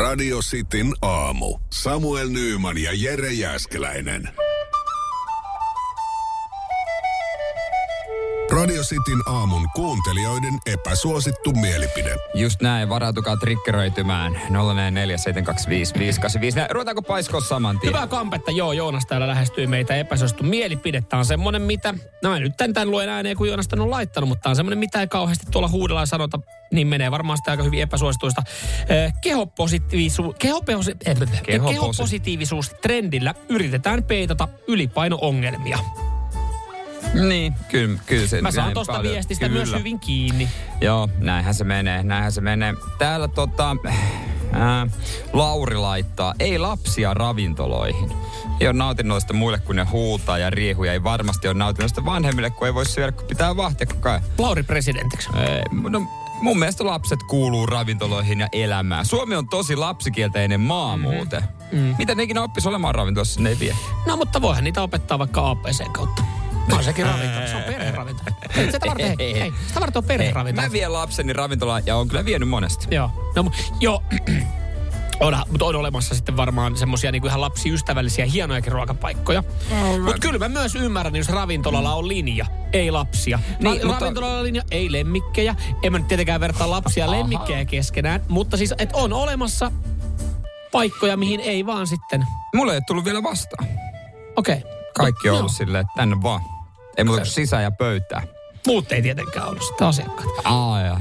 Radio Cityn aamu. Samuel Nyyman ja Jere Jäskeläinen. Radio Cityn aamun kuuntelijoiden epäsuosittu mielipide. Just näin, varautukaa triggeröitymään. 04725585. Ruvetaanko paiskoa saman tien? Hyvää kampetta, joo. Joonas täällä lähestyy meitä epäsuosittu mielipide. Tämä on semmonen, mitä... No mä nyt tän, tän luen ääneen, kun Joonas tän on laittanut, mutta tämä on semmonen, mitä ei kauheasti tuolla huudella sanota. Niin menee varmaan sitä aika hyvin epäsuosituista. Eh, kehopositiivisuus... Kehoposi, eh, Kehoposi- kehopositiivisuustrendillä yritetään peitata ylipaino-ongelmia. Niin, kyllä, kyllä se Mä saan paljon- viestistä kyllä. myös hyvin kiinni. Joo, näinhän se menee, näinhän se menee. Täällä tota, ää, Lauri laittaa, ei lapsia ravintoloihin. Ei ole nautinnollista muille, kun ne huutaa ja riehuja. Ei varmasti ole nautinnollista vanhemmille, kun ei voi syödä, kun pitää vahtia koko ajan. Lauri presidentiksi. Ei, no, mun mielestä lapset kuuluu ravintoloihin ja elämään. Suomi on tosi lapsikielteinen maa Mm-hmm. muuten. Mm. Mitä ne ikinä oppis olemaan ravintolassa, ne ei vie. No mutta voihan niitä opettaa vaikka APCn kautta. On sekin ravintola, se on perheravintola. Ei, sitä varten, hei, hei, sitä varten on perheravintola. Mä vien lapseni ravintolaan ja on kyllä vienyt monesti. Joo, no, joo. On, mutta on olemassa sitten varmaan semmosia niinku ihan lapsiystävällisiä, hienojakin ruokapaikkoja. Mutta kyllä mä myös ymmärrän, jos ravintolalla on linja, ei lapsia. Niin, Niin, mutta- Ravintolalla on linja, ei lemmikkejä. En mä nyt tietenkään vertaa lapsia lemmikkejä keskenään, mutta siis, että on olemassa paikkoja, mihin ei vaan sitten. Mulle ei ole tullut vielä vastaan. Okei. Okay. Kaikki on Joo. ollut silleen, että tänne vaan. Ei muuta kuin sisään ja pöytään. Muut ei tietenkään ollut sitten asiakkaat. Aa, ja.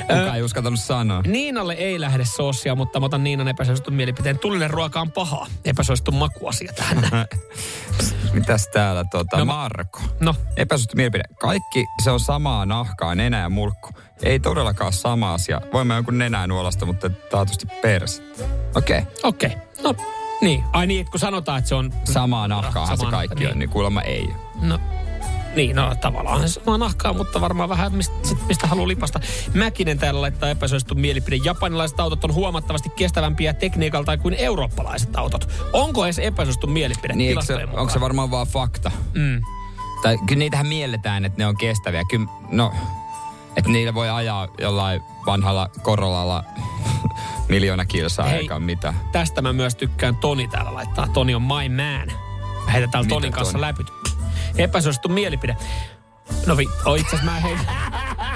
Kukaan ei uskaltanut sanoa. Niinalle ei lähde soosia, mutta mä otan Niinan epäsuositun mielipiteen. Tulinen ruoka on pahaa. Epäsuosittu makuasia tähän. Mitäs täällä tota, No Marko? No, Epäsuosittu mielipide. Kaikki se on samaa nahkaa, nenä ja mulkku. Ei todellakaan sama asia. Voimme jonkun nenää nuolasta, mutta taatusti perse. Okei. Okay. okei. Okay. No, niin. Ai niin, kun sanotaan, että se on... Samaa nahkaahan se kaikki niin. on, niin kuulemma ei. No, niin, no tavallaan se samaa nahkaa, mutta varmaan vähän mistä, sit, mistä haluaa lipasta. Mäkinen täällä laittaa epäsuosittu mielipide. Japanilaiset autot on huomattavasti kestävämpiä tekniikalta kuin eurooppalaiset autot. Onko edes epäsuosittu mielipide Niin, se, onko se varmaan vaan fakta? Mm. Tai kyllä niitähän mielletään, että ne on kestäviä. Kyllä, no, että niillä voi ajaa jollain vanhalla Corolalla miljoona kilsaa Hei. eikä mitään. Tästä mä myös tykkään. Toni täällä laittaa. Toni on my man. Mä heitän täällä Mitä Tonin kanssa Toni? läpi. Epäsuosittu mielipide. No vi, oh, itse asiassa mä en heitä.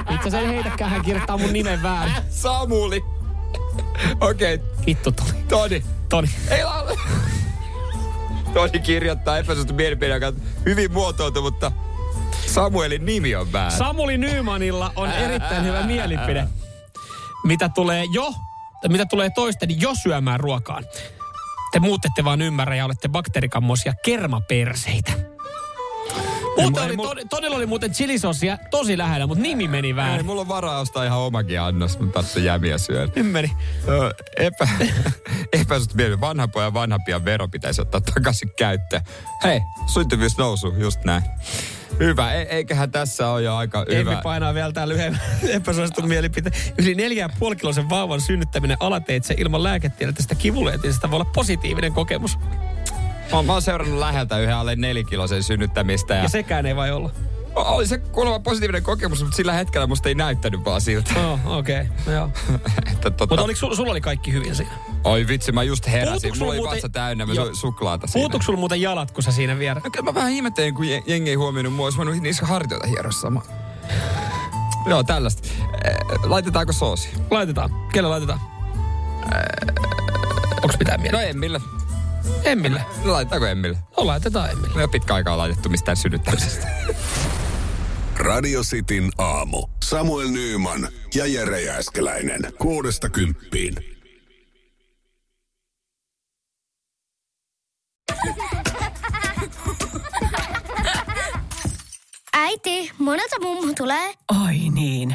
Itse asiassa ei heitäkään, hän kirjoittaa mun nimen väärin. Samuli. Okei, okay, Vittu Toni. Toni. Toni. Ei la... Toni kirjoittaa epäsuosittu mielipide, joka on hyvin muotoiltu, mutta Samuelin nimi on väärä. Samuli Nymanilla on erittäin hyvä mielipide. Mitä tulee jo, mitä tulee toisten jo syömään ruokaan. Te muut ette vaan ymmärrä ja olette bakteerikammoisia kermaperseitä. Muuten ei oli, mul- Tonilla oli muuten chilisosia tosi lähellä, mutta nimi meni Ei, väärin. mulla on varaa ostaa ihan omakin annos, mutta tarvitsen jämiä syödä. Nyt meni. Ö, Epä, epäsuosittu mielipide. Vanhan pojan vanhan pian vero pitäisi ottaa takaisin käyttöön. Hei, syntyvyys nousu, just näin. Hyvä, e- eiköhän tässä ole jo aika Emmi hyvä. painaa vielä täällä yhden epäsuositun mielipiteen. Yli 4,5 kilosen vauvan synnyttäminen alateitse ilman lääketiedettä sitä kivulietistä voi olla positiivinen kokemus. Mä, mä oon seurannut läheltä yhden alle nelikilosen synnyttämistä. Ja, Ja sekään ei vai olla. Oli se kuulemma positiivinen kokemus, mutta sillä hetkellä musta ei näyttänyt vaan siltä. Oh, okei. Okay. Joo. että tota, Mutta oliko sul, sulla oli kaikki hyvin siinä? Oi vitsi, mä just heräsin. Sulla Mulla oli muuten- vatsa täynnä, mä Joo. söin suklaata siinä. Puutuuko sulla muuten jalat, kun sä siinä vieressä? No kyllä mä vähän ihmettelin, kun je- jengi ei huomioinut mua. Olisi voinut niissä hartioita hieroa sama. Joo, tällaista. Eh, Laitetaanko soosi? Laitetaan. Kelle laitetaan? Onko mitään No mieltä? Emmille. Emmille. No laitetaanko Emmille? No laitetaan Emmille. Me ei ole pitkä aikaa laitettu mistään synnyttämisestä. Radio Cityn aamu. Samuel Nyyman ja Jere Jääskeläinen. Kuudesta kymppiin. Äiti, monelta mummu tulee? Oi niin.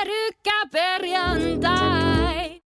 Pyörykkäperjantai.